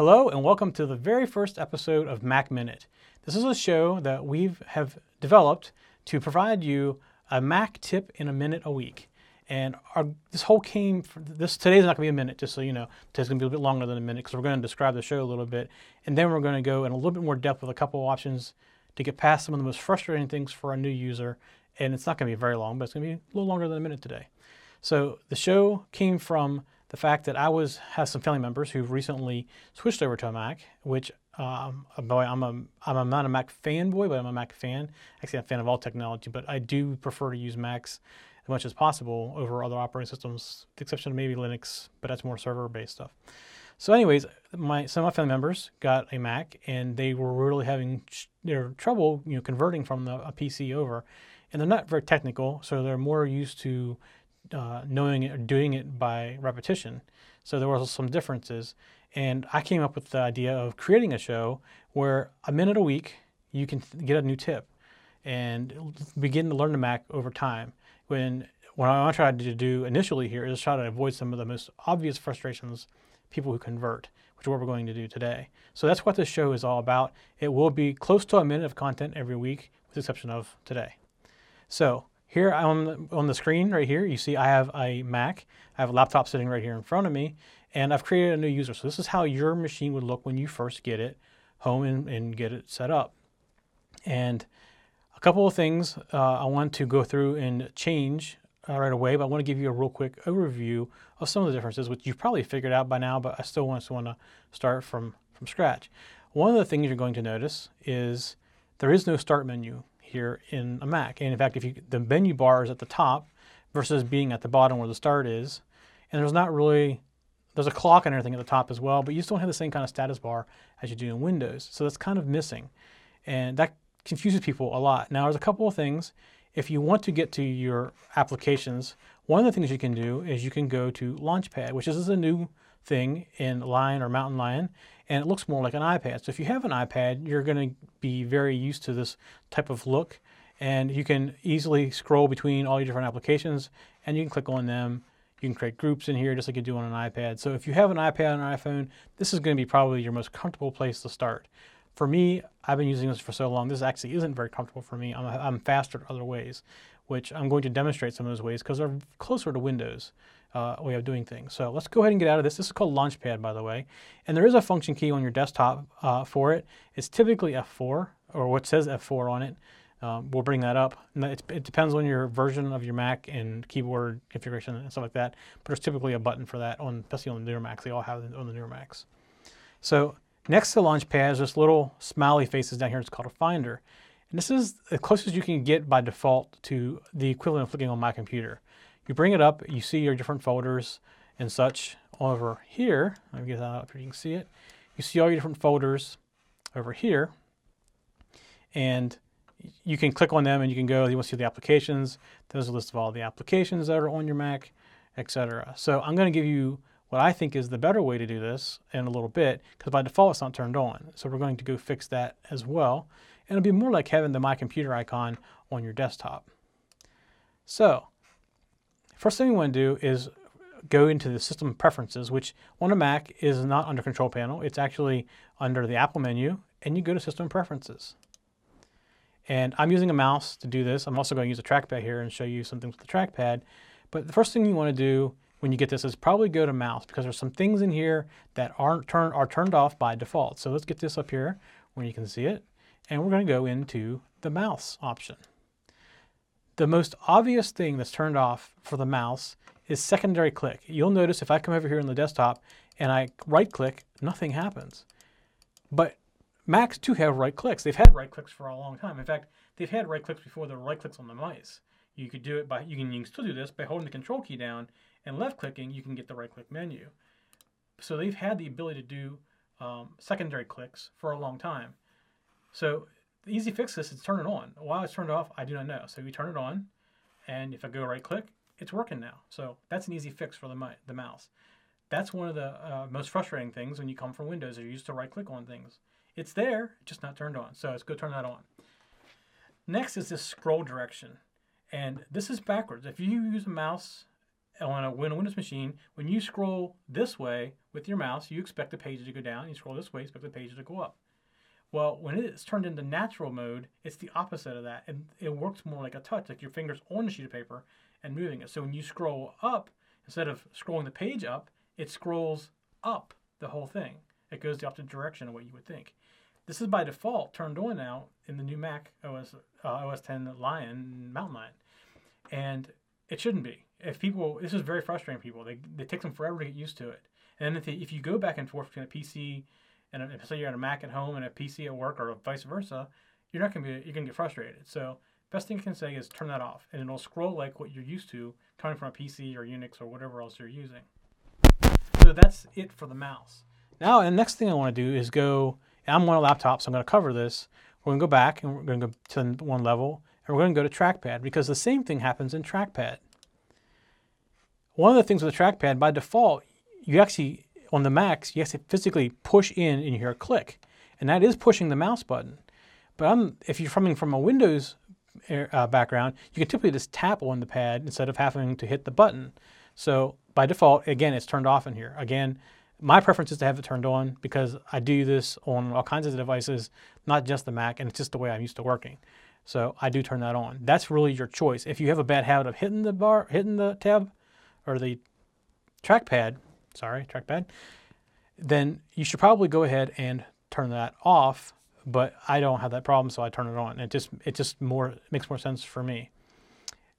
Hello and welcome to the very first episode of Mac Minute. This is a show that we have developed to provide you a Mac tip in a minute a week. And our, this whole came from this today's not going to be a minute, just so you know. Today's going to be a little bit longer than a minute because we're going to describe the show a little bit, and then we're going to go in a little bit more depth with a couple of options to get past some of the most frustrating things for a new user. And it's not going to be very long, but it's going to be a little longer than a minute today. So the show came from the fact that I was have some family members who've recently switched over to a Mac, which um, boy, I'm a I'm not a Mac fanboy, but I'm a Mac fan. Actually, I'm a fan of all technology, but I do prefer to use Macs as much as possible over other operating systems, with the exception of maybe Linux, but that's more server-based stuff. So, anyways, my some of my family members got a Mac, and they were really having their trouble, you know, converting from the, a PC over, and they're not very technical, so they're more used to uh, knowing it or doing it by repetition. So there was some differences. And I came up with the idea of creating a show where a minute a week you can get a new tip and begin to learn the Mac over time. When what I tried to do initially here is try to avoid some of the most obvious frustrations people who convert, which is what we're going to do today. So that's what this show is all about. It will be close to a minute of content every week, with the exception of today. So here on, on the screen right here, you see I have a Mac. I have a laptop sitting right here in front of me, and I've created a new user. So this is how your machine would look when you first get it home and, and get it set up. And a couple of things uh, I want to go through and change uh, right away, but I want to give you a real quick overview of some of the differences, which you've probably figured out by now, but I still want to, want to start from, from scratch. One of the things you're going to notice is there is no start menu here in a Mac. And in fact, if you the menu bar is at the top versus being at the bottom where the start is, and there's not really there's a clock and everything at the top as well, but you still don't have the same kind of status bar as you do in Windows. So that's kind of missing. And that confuses people a lot. Now there's a couple of things. If you want to get to your applications, one of the things you can do is you can go to Launchpad, which is a new thing in Lion or Mountain Lion, and it looks more like an iPad. So if you have an iPad, you're going to be very used to this type of look, and you can easily scroll between all your different applications, and you can click on them. You can create groups in here just like you do on an iPad. So if you have an iPad or an iPhone, this is going to be probably your most comfortable place to start. For me, I've been using this for so long, this actually isn't very comfortable for me. I'm, I'm faster other ways, which I'm going to demonstrate some of those ways because they're closer to Windows uh, way of doing things. So let's go ahead and get out of this. This is called Launchpad, by the way. And there is a function key on your desktop uh, for it. It's typically F4, or what says F4 on it. Um, we'll bring that up. It, it, depends on your version of your Mac and keyboard configuration and stuff like that. But there's typically a button for that, on, especially on the newer Macs. They all have it on the newer Macs. So next to Launchpad is this little smiley faces down here. It's called a Finder. And this is the closest you can get by default to the equivalent of clicking on my computer. You bring it up, you see your different folders and such over here. Let me get that up here, you can see it. You see all your different folders over here. And you can click on them and you can go, you want to see the applications. There's a list of all the applications that are on your Mac, etc. So I'm going to give you what I think is the better way to do this in a little bit, because by default it's not turned on. So we're going to go fix that as well. And it'll be more like having the My Computer icon on your desktop. So First thing you want to do is go into the system preferences, which on a Mac is not under control panel. It's actually under the Apple menu, and you go to system preferences. And I'm using a mouse to do this. I'm also going to use a trackpad here and show you some things with the trackpad. But the first thing you want to do when you get this is probably go to mouse because there's some things in here that aren't turned are turned off by default. So let's get this up here where you can see it. And we're going to go into the mouse option. The most obvious thing that's turned off for the mouse is secondary click. You'll notice if I come over here on the desktop and I right click, nothing happens. But Macs too have right clicks. They've had right clicks for a long time. In fact, they've had right clicks before were right clicks on the mice. You could do it by, you can, you can still do this by holding the control key down and left clicking, you can get the right click menu. So they've had the ability to do um, secondary clicks for a long time. So the easy fix is turn it on. Why it's turned off, I do not know. So we turn it on, and if I go right click, it's working now. So that's an easy fix for the, the mouse. That's one of the uh, most frustrating things when you come from Windows. You're used to right click on things. It's there, just not turned on. So let's go turn that on. Next is this scroll direction. And this is backwards. If you use a mouse on a Windows machine, when you scroll this way with your mouse, you expect the page to go down. You scroll this way, you expect the page to go up. Well, when it's turned into natural mode, it's the opposite of that. And it works more like a touch, like your fingers on the sheet of paper and moving it. So when you scroll up, instead of scrolling the page up, it scrolls up the whole thing. It goes the opposite direction of what you would think. This is by default turned on now in the new Mac OS uh, OS 10 Lion Mountain Lion, and it shouldn't be. If people, this is very frustrating. People, they they take them forever to get used to it. And if they, if you go back and forth between a PC and if, say you're on a Mac at home and a PC at work or vice versa, you're not gonna be you're gonna get frustrated. So best thing you can say is turn that off, and it'll scroll like what you're used to coming from a PC or Unix or whatever else you're using. So that's it for the mouse. Now, the next thing I want to do is go. I'm on a laptop, so I'm going to cover this. We're going to go back and we're going to go to one level, and we're going to go to trackpad because the same thing happens in trackpad. One of the things with the trackpad, by default, you actually on the Macs, you have to physically push in and you hear a click, and that is pushing the mouse button. But I'm, if you're coming from a Windows uh, background, you can typically just tap on the pad instead of having to hit the button. So by default, again, it's turned off in here. Again, my preference is to have it turned on because I do this on all kinds of devices, not just the Mac, and it's just the way I'm used to working. So I do turn that on. That's really your choice. If you have a bad habit of hitting the bar, hitting the tab, or the trackpad, sorry, trackpad, then you should probably go ahead and turn that off. But I don't have that problem, so I turn it on. It just it just more makes more sense for me.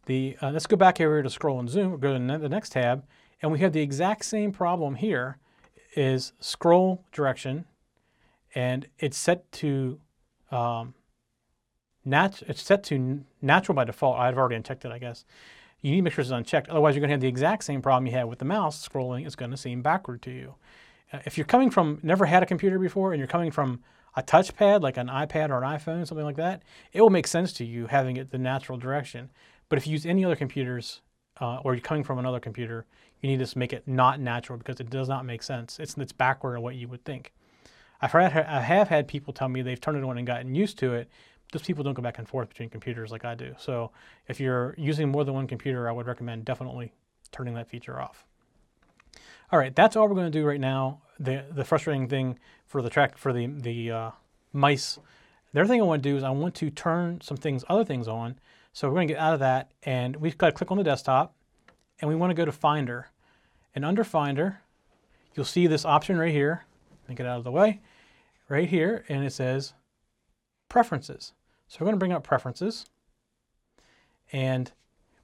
The uh, let's go back here to scroll and zoom. Go to the next tab, and we have the exact same problem here. Is scroll direction, and it's set to um, nat- It's set to natural by default. I've already unchecked it, I guess. You need to make sure it's unchecked. Otherwise, you're going to have the exact same problem you had with the mouse. Scrolling is going to seem backward to you. Uh, if you're coming from never had a computer before, and you're coming from a touchpad like an iPad or an iPhone, something like that, it will make sense to you having it the natural direction. But if you use any other computers uh, or you're coming from another computer, you need to make it not natural because it does not make sense. It's, it's backward of what you would think. I've heard, I have had people tell me they've turned it on and gotten used to it. Those people don't go back and forth between computers like I do. So if you're using more than one computer, I would recommend definitely turning that feature off. All right, that's all we're going to do right now. The the frustrating thing for the track for the the uh, mice. The other thing I want to do is I want to turn some things, other things on. So we're going to get out of that and we've got to click on the desktop and we want to go to Finder. And under Finder, you'll see this option right here. Let me get out of the way. Right here, and it says Preferences. So we're going to bring up Preferences. And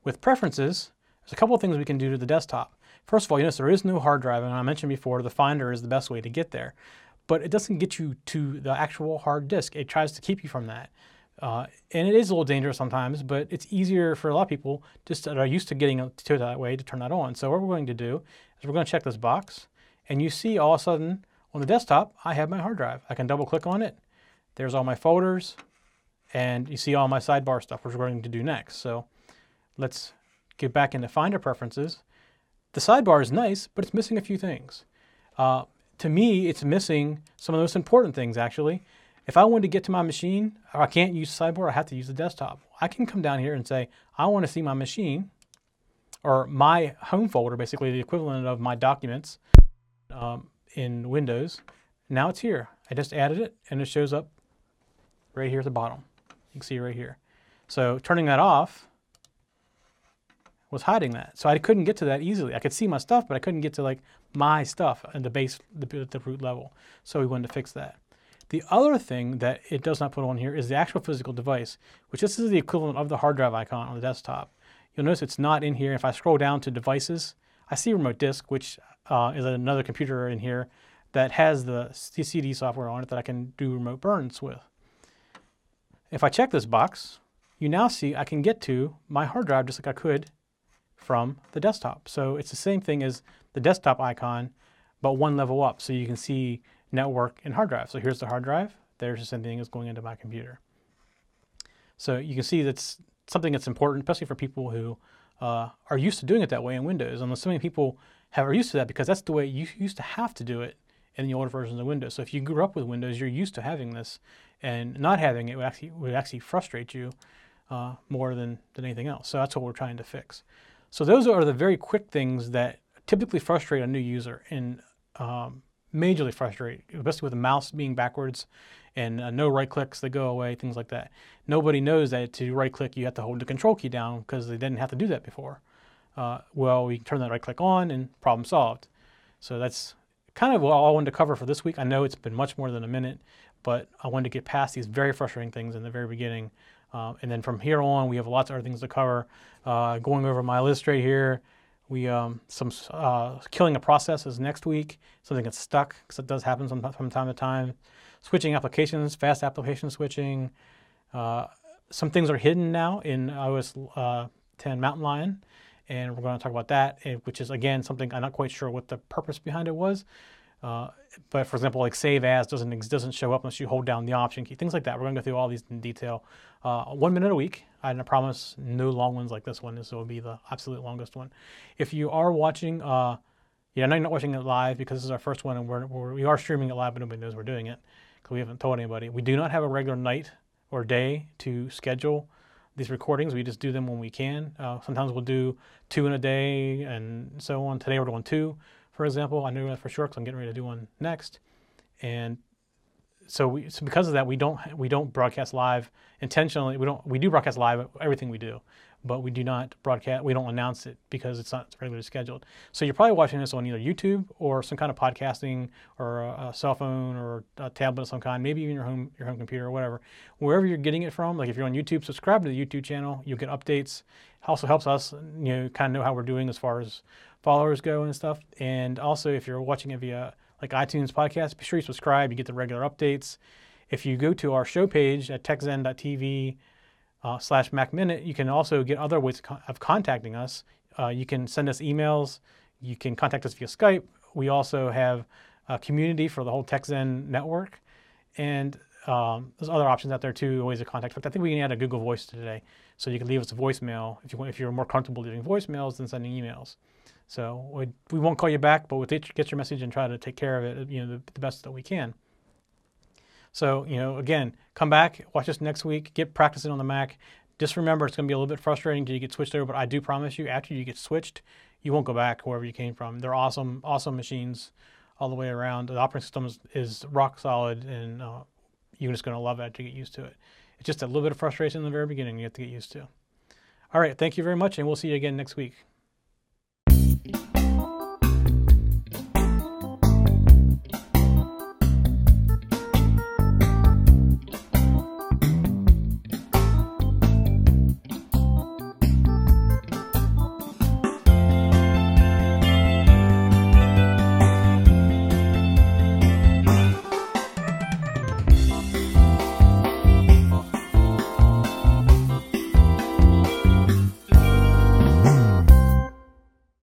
with Preferences, there's a couple of things we can do to the desktop. First of all, you notice there is no hard drive, and I mentioned before the Finder is the best way to get there. But it doesn't get you to the actual hard disk. It tries to keep you from that. Uh, and it is a little dangerous sometimes, but it's easier for a lot of people just that are used to getting to it that way to turn that on. So what we're going to do is we're going to check this box, and you see all of a sudden on the desktop, I have my hard drive. I can double click on it. There's all my folders, and you see all my sidebar stuff, which we're going to do next. So let's get back into Finder Preferences. The sidebar is nice, but it's missing a few things. Uh, to me, it's missing some of the most important things, actually. If I wanted to get to my machine, I can't use Sidebar, I have to use the desktop. I can come down here and say, I want to see my machine, or my home folder, basically the equivalent of my documents um, in Windows. Now it's here. I just added it, and it shows up right here at the bottom. You can see right here. So turning that off was hiding that. So I couldn't get to that easily. I could see my stuff, but I couldn't get to like my stuff at the base, the, the root level. So we wanted to fix that. The other thing that it does not put on here is the actual physical device, which this is the equivalent of the hard drive icon on the desktop. You'll notice it's not in here. If I scroll down to devices, I see remote disk, which uh, is another computer in here that has the CD software on it that I can do remote burns with. If I check this box, you now see I can get to my hard drive just like I could from the desktop. So it's the same thing as the desktop icon, but one level up. So you can see network and hard drive. So here's the hard drive. There's the same thing as going into my computer. So you can see that's something that's important, especially for people who uh, are used to doing it that way in Windows. And so many people have, are used to that because that's the way you used to have to do it in the older versions of Windows. So if you grew up with Windows, you're used to having this, and not having it would actually would actually frustrate you uh, more than than anything else. So that's what we're trying to fix. So those are the very quick things that typically frustrate a new user and um, majorly frustrate, especially with the mouse being backwards and uh, no right clicks that go away, things like that. Nobody knows that to right click you have to hold the control key down because they didn't have to do that before. Uh, well, we turn that right click on and problem solved. So that's kind of all I wanted to cover for this week. I know it's been much more than a minute, but I wanted to get past these very frustrating things in the very beginning. Uh, and then from here on, we have lots of other things to cover. Uh, going over my list right here, we um, some uh, killing a process is next week. Something gets stuck because it does happen from, from time to time. Switching applications, fast application switching. Uh, some things are hidden now in iOS uh, 10 Mountain Lion, and we're going to talk about that, eh, which is again something I'm not quite sure what the purpose behind it was. Uh, but for example, like save as doesn't doesn't show up unless you hold down the option key, things like that. We're going to go through all these in detail. Uh, one minute a week. I promise no long ones like this one. This will be the absolute longest one. If you are watching, uh, yeah, I know you're not watching it live because this is our first one, and we're, we're we are streaming it live, but nobody knows we're doing it because we haven't told anybody. We do not have a regular night or day to schedule these recordings. We just do them when we can. Uh, sometimes we'll do two in a day and so on. Today we're doing two for example. I know that for sure because I'm getting ready to do one next. And so, we, so because of that, we don't we don't broadcast live intentionally. We don't we do broadcast live everything we do, but we do not broadcast. We don't announce it because it's not regularly scheduled. So you're probably watching this on either YouTube or some kind of podcasting or a, cell phone or a tablet of some kind, maybe even your home your home computer or whatever. Wherever you're getting it from, like if you're on YouTube, subscribe to the YouTube channel. You'll get updates. Also helps us, you know, kind of know how we're doing as far as followers go and stuff. And also, if you're watching it via like iTunes podcast, be sure you subscribe. You get the regular updates. If you go to our show page at techzen.tv uh, slash Mac Minute, you can also get other ways of contacting us. Uh, you can send us emails. You can contact us via Skype. We also have a community for the whole TechZen network. And um, there's other options out there too, ways of contact. But I think we can add a Google Voice today, so you can leave us a voicemail if you want, if you're more comfortable leaving voicemails than sending emails. So we, we won't call you back, but we'll get your message and try to take care of it, you know, the, the best that we can. So, you know, again, come back, watch us next week, get practicing on the Mac. Just remember, it's going to be a little bit frustrating until you get switched over, but I do promise you, after you get switched, you won't go back wherever you came from. They're awesome, awesome machines all the way around. The operating system is, is rock solid, and uh, you're just going to love it to get used to it. It's just a little bit of frustration in the very beginning you have to get used to. All right, thank you very much, and we'll see you again next week.